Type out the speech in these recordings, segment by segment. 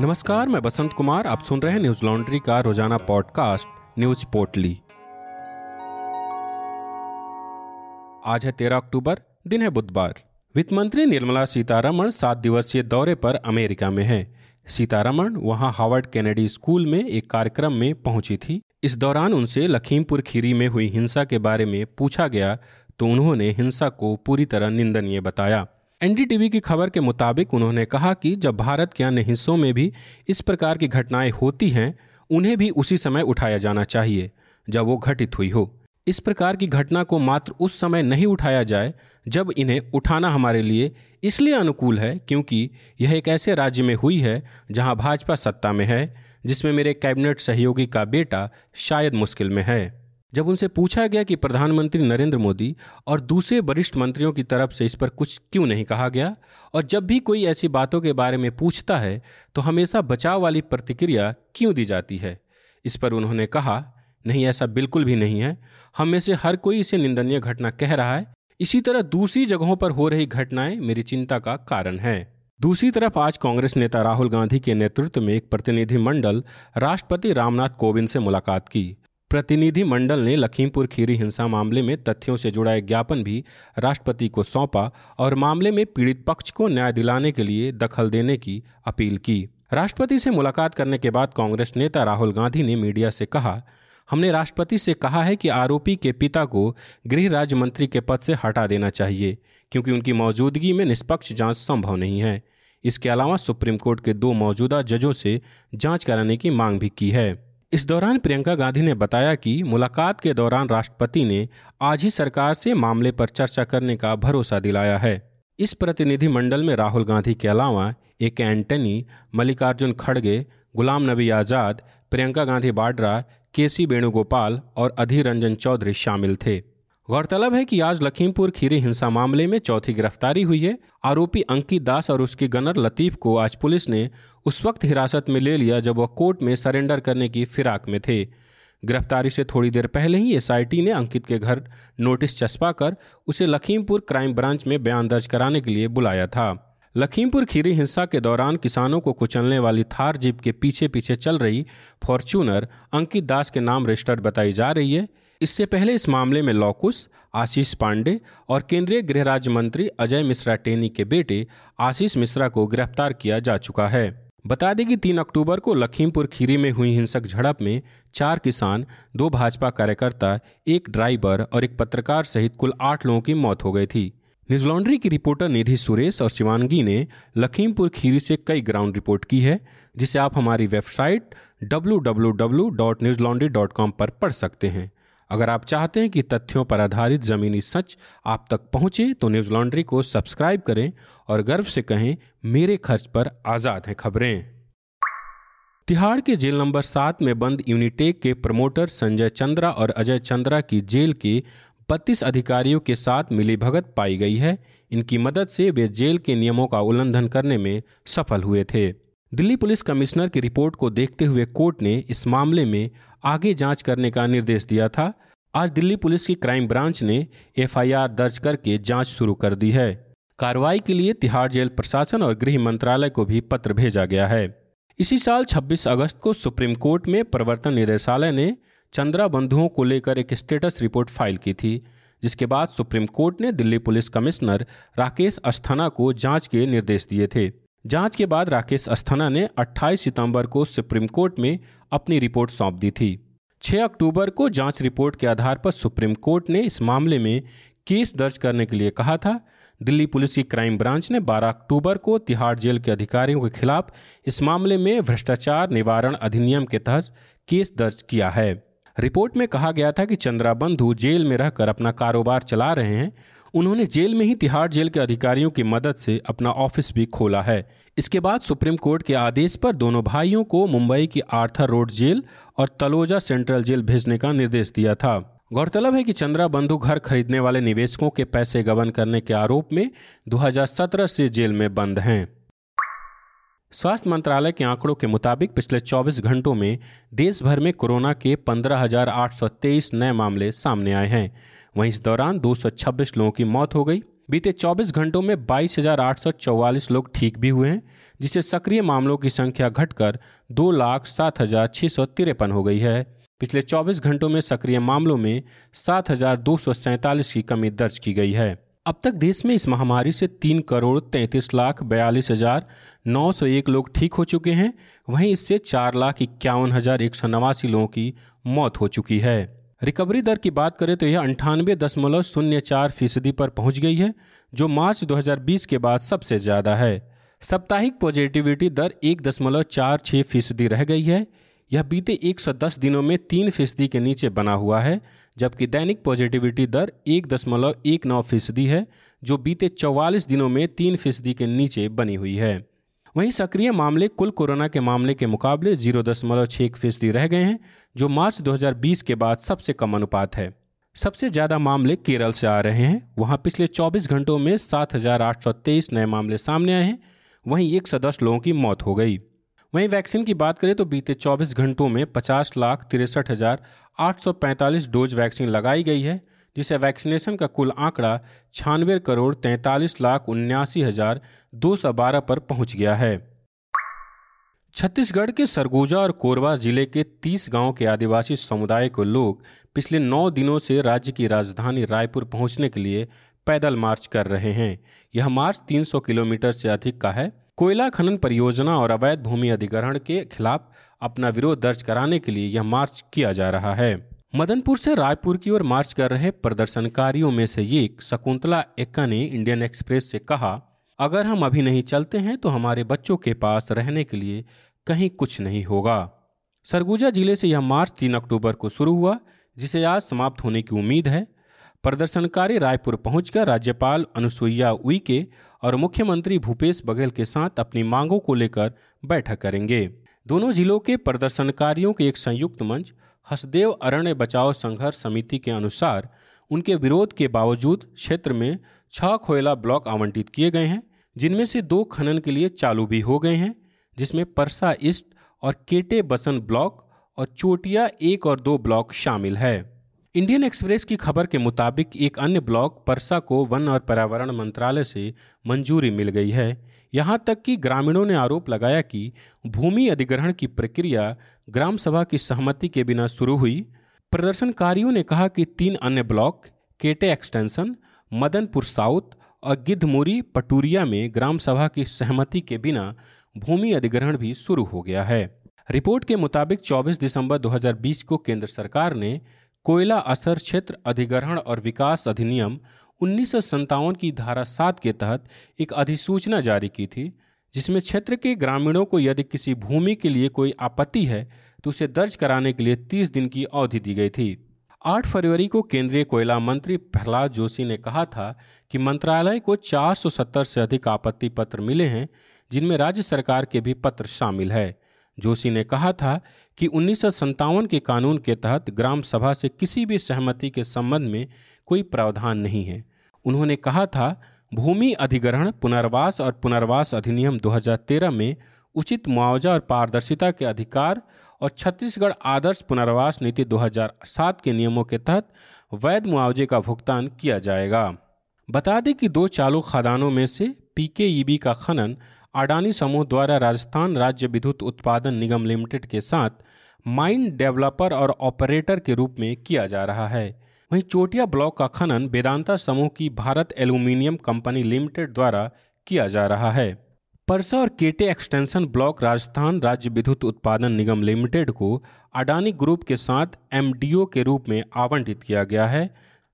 नमस्कार, मैं बसंत कुमार, आप सुन रहे हैं न्यूज़ लॉन्ड्री का रोज़ाना पॉडकास्ट, न्यूज़ पोर्टली। आज है तेरह अक्टूबर, दिन है बुधवार। वित्त मंत्री निर्मला सीतारमण सात दिवसीय दौरे पर अमेरिका में हैं। सीतारमण वहाँ हार्वर्ड कैनेडी स्कूल में एक कार्यक्रम में पहुँची थी। इस दौरान उनसे लखीमपुर खीरी में हुई हिंसा के बारे में पूछा गया तो उन्होंने हिंसा को पूरी तरह निंदनीय बताया। एनडीटीवी की खबर के मुताबिक उन्होंने कहा कि जब भारत के अन्य हिस्सों में भी इस प्रकार की घटनाएँ होती हैं, उन्हें भी उसी समय उठाया जाना चाहिए, जब वो घटित हुई हो। इस प्रकार की घटना को मात्र उस समय नहीं उठाया जाए, जब इन्हें उठाना हमारे लिए इसलिए अनुकूल है क्योंकि यह एक ऐसे राज्य में हुई है, जहाँ भाजपा सत्ता में है, जिसमें मेरे कैबिनेट सहयोगी का बेटा शायद मुश्किल में है। जब उनसे पूछा गया कि प्रधानमंत्री नरेंद्र मोदी और दूसरे वरिष्ठ मंत्रियों की तरफ़ से इस पर कुछ क्यों नहीं कहा गया, और जब भी कोई ऐसी बातों के बारे में पूछता है तो हमेशा बचाव वाली प्रतिक्रिया क्यों दी जाती है? इस पर उन्होंने कहा, नहीं, ऐसा बिल्कुल भी नहीं है। हम में से हर कोई इसे निंदनीय घटना कह रहा है। इसी तरह दूसरी जगहों पर हो रही घटनाएँ मेरी चिंता का कारण है। दूसरी तरफ़ आज कांग्रेस नेता राहुल गांधी के नेतृत्व में एक प्रतिनिधिमंडल राष्ट्रपति रामनाथ कोविंद से मुलाकात की। प्रतिनिधि मंडल ने लखीमपुर खीरी हिंसा मामले में तथ्यों से जुड़ा एक ज्ञापन भी राष्ट्रपति को सौंपा और मामले में पीड़ित पक्ष को न्याय दिलाने के लिए दखल देने की अपील की। राष्ट्रपति से मुलाकात करने के बाद कांग्रेस नेता राहुल गांधी ने मीडिया से कहा, हमने राष्ट्रपति से कहा है कि आरोपी के पिता को गृह राज्य मंत्री के पद से हटा देना चाहिए, क्योंकि उनकी मौजूदगी में निष्पक्ष जाँच संभव नहीं है। इसके अलावा सुप्रीम कोर्ट के दो मौजूदा जजों से जाँच कराने की मांग भी की है। इस दौरान प्रियंका गांधी ने बताया कि मुलाकात के दौरान राष्ट्रपति ने आज ही सरकार से मामले पर चर्चा करने का भरोसा दिलाया है। इस प्रतिनिधिमंडल में राहुल गांधी के अलावा ए के एंटनी, मल्लिकार्जुन खड़गे, गुलाम नबी आज़ाद, प्रियंका गांधी बाड्रा, के सी वेणुगोपाल और अधीर रंजन चौधरी शामिल थे। गौरतलब है कि आज लखीमपुर खीरी हिंसा मामले में चौथी गिरफ्तारी हुई है। आरोपी अंकित दास और उसके गनर लतीफ को आज पुलिस ने उस वक्त हिरासत में ले लिया जब वह कोर्ट में सरेंडर करने की फिराक में थे। गिरफ्तारी से थोड़ी देर पहले ही एसआईटी ने अंकित के घर नोटिस चस्पा कर उसे लखीमपुर क्राइम ब्रांच में बयान दर्ज कराने के लिए बुलाया था। लखीमपुर खीरी हिंसा के दौरान किसानों को कुचलने वाली थार जीप के पीछे पीछे चल रही फॉर्च्यूनर अंकित दास के नाम रजिस्टर्ड बताई जा रही है। इससे पहले इस मामले में लौकुश आशीष पांडे और केंद्रीय गृह राज्य मंत्री अजय मिश्रा टेनी के बेटे आशीष मिश्रा को गिरफ़्तार किया जा चुका है। बता दें कि तीन अक्टूबर को लखीमपुर खीरी में हुई हिंसक झड़प में चार किसान, दो भाजपा कार्यकर्ता, एक ड्राइवर और एक पत्रकार सहित कुल आठ लोगों की मौत हो गई थी। न्यूज़ लॉन्ड्री की रिपोर्टर निधि सुरेश और शिवानगी ने लखीमपुर खीरी से कई ग्राउंड रिपोर्ट की है, जिसे आप हमारी वेबसाइट www.newslaundry.com पर पढ़ सकते हैं। अगर आप चाहते हैं कि तथ्यों पर आधारित जमीनी सच आप तक पहुँचे तो न्यूज़ लॉन्ड्री को सब्सक्राइब करें और गर्व से कहें, मेरे खर्च पर आज़ाद हैं खबरें। तिहाड़ के जेल नंबर सात में बंद यूनिटेक के प्रमोटर संजय चंद्रा और अजय चंद्रा की जेल के बत्तीस अधिकारियों के साथ मिलीभगत पाई गई है। इनकी मदद से वे जेल के नियमों का उल्लंघन करने में सफल हुए थे। दिल्ली पुलिस कमिश्नर की रिपोर्ट को देखते हुए कोर्ट ने इस मामले में आगे जाँच करने का निर्देश दिया था। आज दिल्ली पुलिस की क्राइम ब्रांच ने एफआईआर दर्ज करके जाँच शुरू कर दी है। कार्रवाई के लिए तिहाड़ जेल प्रशासन और गृह मंत्रालय को भी पत्र भेजा गया है। इसी साल 26 अगस्त को सुप्रीम कोर्ट में प्रवर्तन निदेशालय ने चंद्रा बंधुओं को लेकर एक स्टेटस रिपोर्ट फ़ाइल की थी, जिसके बाद सुप्रीम कोर्ट ने दिल्ली पुलिस कमिश्नर राकेश अस्थाना को जाँच के निर्देश दिए थे। जाँच के बाद राकेश अस्थाना ने 28 सितंबर को सुप्रीम कोर्ट में अपनी रिपोर्ट सौंप दी थी। 6 अक्टूबर को जाँच रिपोर्ट के आधार पर सुप्रीम कोर्ट ने इस मामले में केस दर्ज करने के लिए कहा था। दिल्ली पुलिस की क्राइम ब्रांच ने 12 अक्टूबर को तिहाड़ जेल के अधिकारियों के खिलाफ इस मामले में भ्रष्टाचार निवारण अधिनियम के तहत केस दर्ज किया है। रिपोर्ट में कहा गया था कि चंद्रा बंधु जेल में रहकर अपना कारोबार चला रहे हैं। उन्होंने जेल में ही तिहाड़ जेल के अधिकारियों की मदद से अपना ऑफ़िस भी खोला है। इसके बाद सुप्रीम कोर्ट के आदेश पर दोनों भाइयों को मुंबई की आर्थर रोड जेल और तलोजा सेंट्रल जेल भेजने का निर्देश दिया था। गौरतलब है कि चंद्रा बंधु घर खरीदने वाले निवेशकों के पैसे गबन करने के आरोप में 2017 से जेल में बंद हैं। स्वास्थ्य मंत्रालय के आंकड़ों के मुताबिक पिछले 24 घंटों में देश भर में कोरोना के 15,823 नए मामले सामने आए हैं। वहीं इस दौरान 226 लोगों की मौत हो गई। बीते 24 घंटों में बाईस लोग ठीक भी हुए हैं जिससे सक्रिय मामलों की संख्या घटकर दो लाख सात हज़ार छः सौ तिरपन हो गई है। पिछले 24 घंटों में सक्रिय मामलों में सात हज़ार दो सौ सैंतालीस की कमी दर्ज की गई है। अब तक देश में इस महामारी से तीन करोड़ तैंतीस लाख बयालीस हज़ार नौ सौ एक लोग ठीक हो चुके हैं। वहीं इससे चार लाख इक्यावन हज़ार एक सौ नवासी लोगों की मौत हो चुकी है। रिकवरी दर की बात करें तो यह अंठानवे दशमलव शून्य चार फ़ीसदी पर पहुँच गई है, जो मार्च 2020 के बाद सबसे ज़्यादा है। साप्ताहिक पॉजिटिविटी दर एक दशमलव चार छः फ़ीसदी रह गई है। यह बीते 110 दिनों में तीन फ़ीसदी के नीचे बना हुआ है, जबकि दैनिक पॉजिटिविटी दर एक दशमलव एक नौ फ़ीसदी है, जो बीते 44 दिनों में तीन फ़ीसदी के नीचे बनी हुई है। वहीं सक्रिय मामले कुल कोरोना के मामले के मुकाबले ज़ीरो दशमलव छः एक फ़ीसदी रह गए हैं, जो मार्च 2020 के बाद सबसे कम अनुपात है। सबसे ज़्यादा मामले केरल से आ रहे हैं, वहाँ पिछले 24 घंटों में सात हज़ार आठ सौ तेईस नए मामले सामने आए हैं, वहीं एक सौ दस लोगों की मौत हो गई। वहीं वैक्सीन की बात करें तो बीते 24 घंटों में पचास लाख तिरसठ हज़ार आठ सौ पैंतालीस डोज वैक्सीन लगाई गई है, जिसे वैक्सीनेशन का कुल आंकड़ा छियानवे करोड़ तैंतालीस लाख उन्यासी हज़ार दो सौ बारह पर पहुँच गया है। छत्तीसगढ़ के सरगुजा और कोरबा ज़िले के 30 गाँव के आदिवासी समुदाय को लोग पिछले नौ दिनों से राज्य की राजधानी रायपुर पहुँचने के लिए पैदल मार्च कर रहे हैं। यह मार्च 300 किलोमीटर से अधिक का है कोयला खनन परियोजना और अवैध भूमि अधिग्रहण के खिलाफ अपना विरोध दर्ज कराने के लिए यह मार्च किया जा रहा है। मदनपुर से रायपुर की ओर मार्च कर रहे प्रदर्शनकारियों में से एक, शकुंतला एक्का ने इंडियन एक्सप्रेस से कहा, अगर हम अभी नहीं चलते हैं तो हमारे बच्चों के पास रहने के लिए कहीं कुछ नहीं होगा। सरगुजा ज़िले से यह मार्च तीन अक्टूबर को शुरू हुआ, जिसे आज समाप्त होने की उम्मीद है। प्रदर्शनकारी रायपुर पहुंचकर राज्यपाल अनुसुईया उइके और मुख्यमंत्री भूपेश बघेल के साथ अपनी मांगों को लेकर बैठक करेंगे। दोनों जिलों के प्रदर्शनकारियों के एक संयुक्त मंच, हसदेव अरण्य बचाओ संघर्ष समिति के अनुसार उनके विरोध के बावजूद क्षेत्र में छह कोयला ब्लॉक आवंटित किए गए हैं, जिनमें से दो खनन के लिए चालू भी हो गए हैं, जिसमें परसा ईस्ट और केटे बसन ब्लॉक और चोटिया एक और दो ब्लॉक शामिल है। इंडियन एक्सप्रेस की खबर के मुताबिक एक अन्य ब्लॉक परसा को वन और पर्यावरण मंत्रालय से मंजूरी मिल गई है। यहाँ तक कि ग्रामीणों ने आरोप लगाया कि भूमि अधिग्रहण की प्रक्रिया ग्राम सभा की सहमति के बिना शुरू हुई। प्रदर्शनकारियों ने कहा कि तीन अन्य ब्लॉक, केटे एक्सटेंशन, मदनपुर साउथ और गिद्धमुरी, पटूरिया में ग्राम सभा की सहमति के बिना भूमि अधिग्रहण भी शुरू हो गया है। रिपोर्ट के मुताबिक 24 दिसंबर 2020 को केंद्र सरकार ने कोयला असर क्षेत्र अधिग्रहण और विकास अधिनियम उन्नीस की धारा सात के तहत एक अधिसूचना जारी की थी, जिसमें क्षेत्र के ग्रामीणों को यदि किसी भूमि के लिए कोई आपत्ति है तो उसे दर्ज कराने के लिए 30 दिन की अवधि दी गई थी। 8 फरवरी को केंद्रीय कोयला मंत्री प्रहलाद जोशी ने कहा था कि मंत्रालय को 470 से अधिक आपत्ति पत्र मिले हैं, जिनमें राज्य सरकार के भी पत्र शामिल है। जोशी ने कहा था कि उन्नीस के कानून के तहत ग्राम सभा से किसी भी सहमति के संबंध में कोई प्रावधान नहीं है। उन्होंने कहा था, भूमि अधिग्रहण, पुनर्वास और पुनर्वास अधिनियम 2013 में उचित मुआवजा और पारदर्शिता के अधिकार और छत्तीसगढ़ आदर्श पुनर्वास नीति 2007 के नियमों के तहत वैध मुआवजे का भुगतान किया जाएगा। बता दें कि दो चालू खदानों में से पीकेईबी का खनन अडानी समूह द्वारा राजस्थान राज्य विद्युत उत्पादन निगम लिमिटेड के साथ माइन डेवलपर और ऑपरेटर के रूप में किया जा रहा है। वहीं चोटिया ब्लॉक का खनन वेदांता समूह की भारत एल्यूमिनियम कंपनी लिमिटेड द्वारा किया जा रहा है। परसा और केटे एक्सटेंशन ब्लॉक राजस्थान राज्य विद्युत उत्पादन निगम लिमिटेड को अडानी ग्रुप के साथ एमडीओ के रूप में आवंटित किया गया है,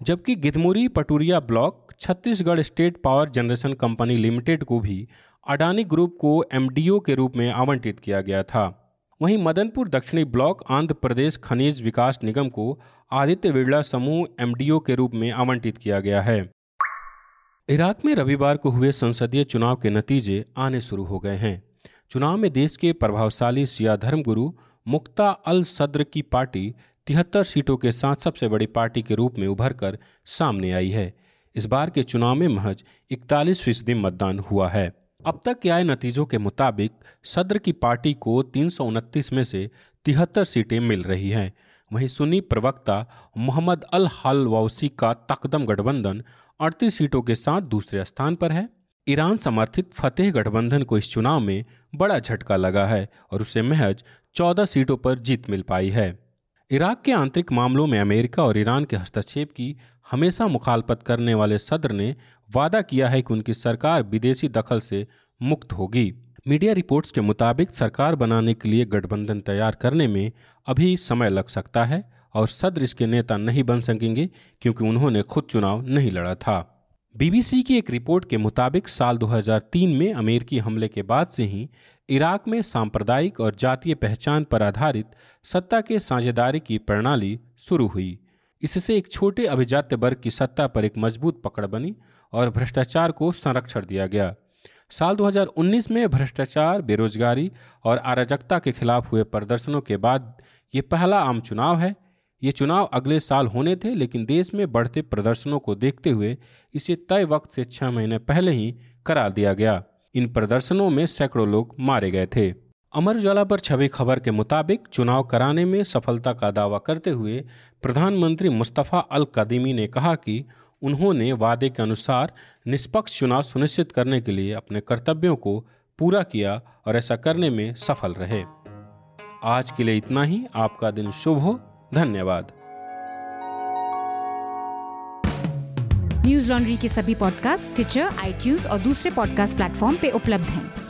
जबकि Gidmuri Paturia block Chhattisgarh state power generation company limited को भी अडानी ग्रुप को एमडीओ के रूप में आवंटित किया गया था। वहीं मदनपुर दक्षिणी ब्लॉक आंध्र प्रदेश खनिज विकास निगम को आदित्य बिरला समूह एमडीओ के रूप में आवंटित किया गया है। इराक में रविवार को हुए संसदीय चुनाव के नतीजे आने शुरू हो गए हैं। चुनाव में देश के प्रभावशाली सिया धर्मगुरु मुक्ता अल सद्र की पार्टी तिहत्तर सीटों के साथ सबसे बड़ी पार्टी के रूप में उभर कर सामने आई है। इस बार के चुनाव में महज इकतालीस फ़ीसदी मतदान हुआ है। अब तक के आए नतीजों के मुताबिक सदर की पार्टी को तीन सौ उनतीस में से तिहत्तर सीटें मिल रही हैं। वहीं सुन्नी प्रवक्ता मोहम्मद अल हलवौसी का तकदम गठबंधन अड़तीस सीटों के साथ दूसरे स्थान पर है। ईरान समर्थित फतेह गठबंधन को इस चुनाव में बड़ा झटका लगा है और उसे महज चौदह सीटों पर जीत मिल पाई है। इराक के आंतरिक मामलों में अमेरिका और ईरान के हस्तक्षेप की हमेशा मुखालपत करने वाले सदर ने वादा किया है कि उनकी सरकार विदेशी दखल से मुक्त होगी। मीडिया रिपोर्ट्स के मुताबिक सरकार बनाने के लिए गठबंधन तैयार करने में अभी समय लग सकता है और सदर इसके नेता नहीं बन सकेंगे क्योंकि उन्होंने खुद चुनाव नहीं लड़ा था। बीबीसी की एक रिपोर्ट के मुताबिक साल 2003 में अमेरिकी हमले के बाद से ही इराक में सांप्रदायिक और जातीय पहचान पर आधारित सत्ता के साझेदारी की प्रणाली शुरू हुई। इससे एक छोटे अभिजात्य वर्ग की सत्ता पर एक मज़बूत पकड़ बनी और भ्रष्टाचार को संरक्षण दिया गया। साल 2019 में भ्रष्टाचार, बेरोजगारी और अराजकता के खिलाफ हुए प्रदर्शनों के बाद ये पहला आम चुनाव है। ये चुनाव अगले साल होने थे, लेकिन देश में बढ़ते प्रदर्शनों को देखते हुए इसे तय वक्त से छह महीने पहले ही करार दिया गया। इन प्रदर्शनों में सैकड़ों लोग मारे गए थे। अमर उजाला पर छवि खबर के मुताबिक चुनाव कराने में सफलता का दावा करते हुए प्रधानमंत्री मुस्तफ़ा अल कदीमी ने कहा कि उन्होंने वादे के अनुसार निष्पक्ष चुनाव सुनिश्चित करने के लिए अपने कर्तव्यों को पूरा किया और ऐसा करने में सफल रहे। आज के लिए इतना ही। आपका दिन शुभ हो। धन्यवाद। न्यूज़ लॉन्ड्री के सभी पॉडकास्ट ट्विटर आई और दूसरे पॉडकास्ट प्लेटफॉर्म पे उपलब्ध हैं।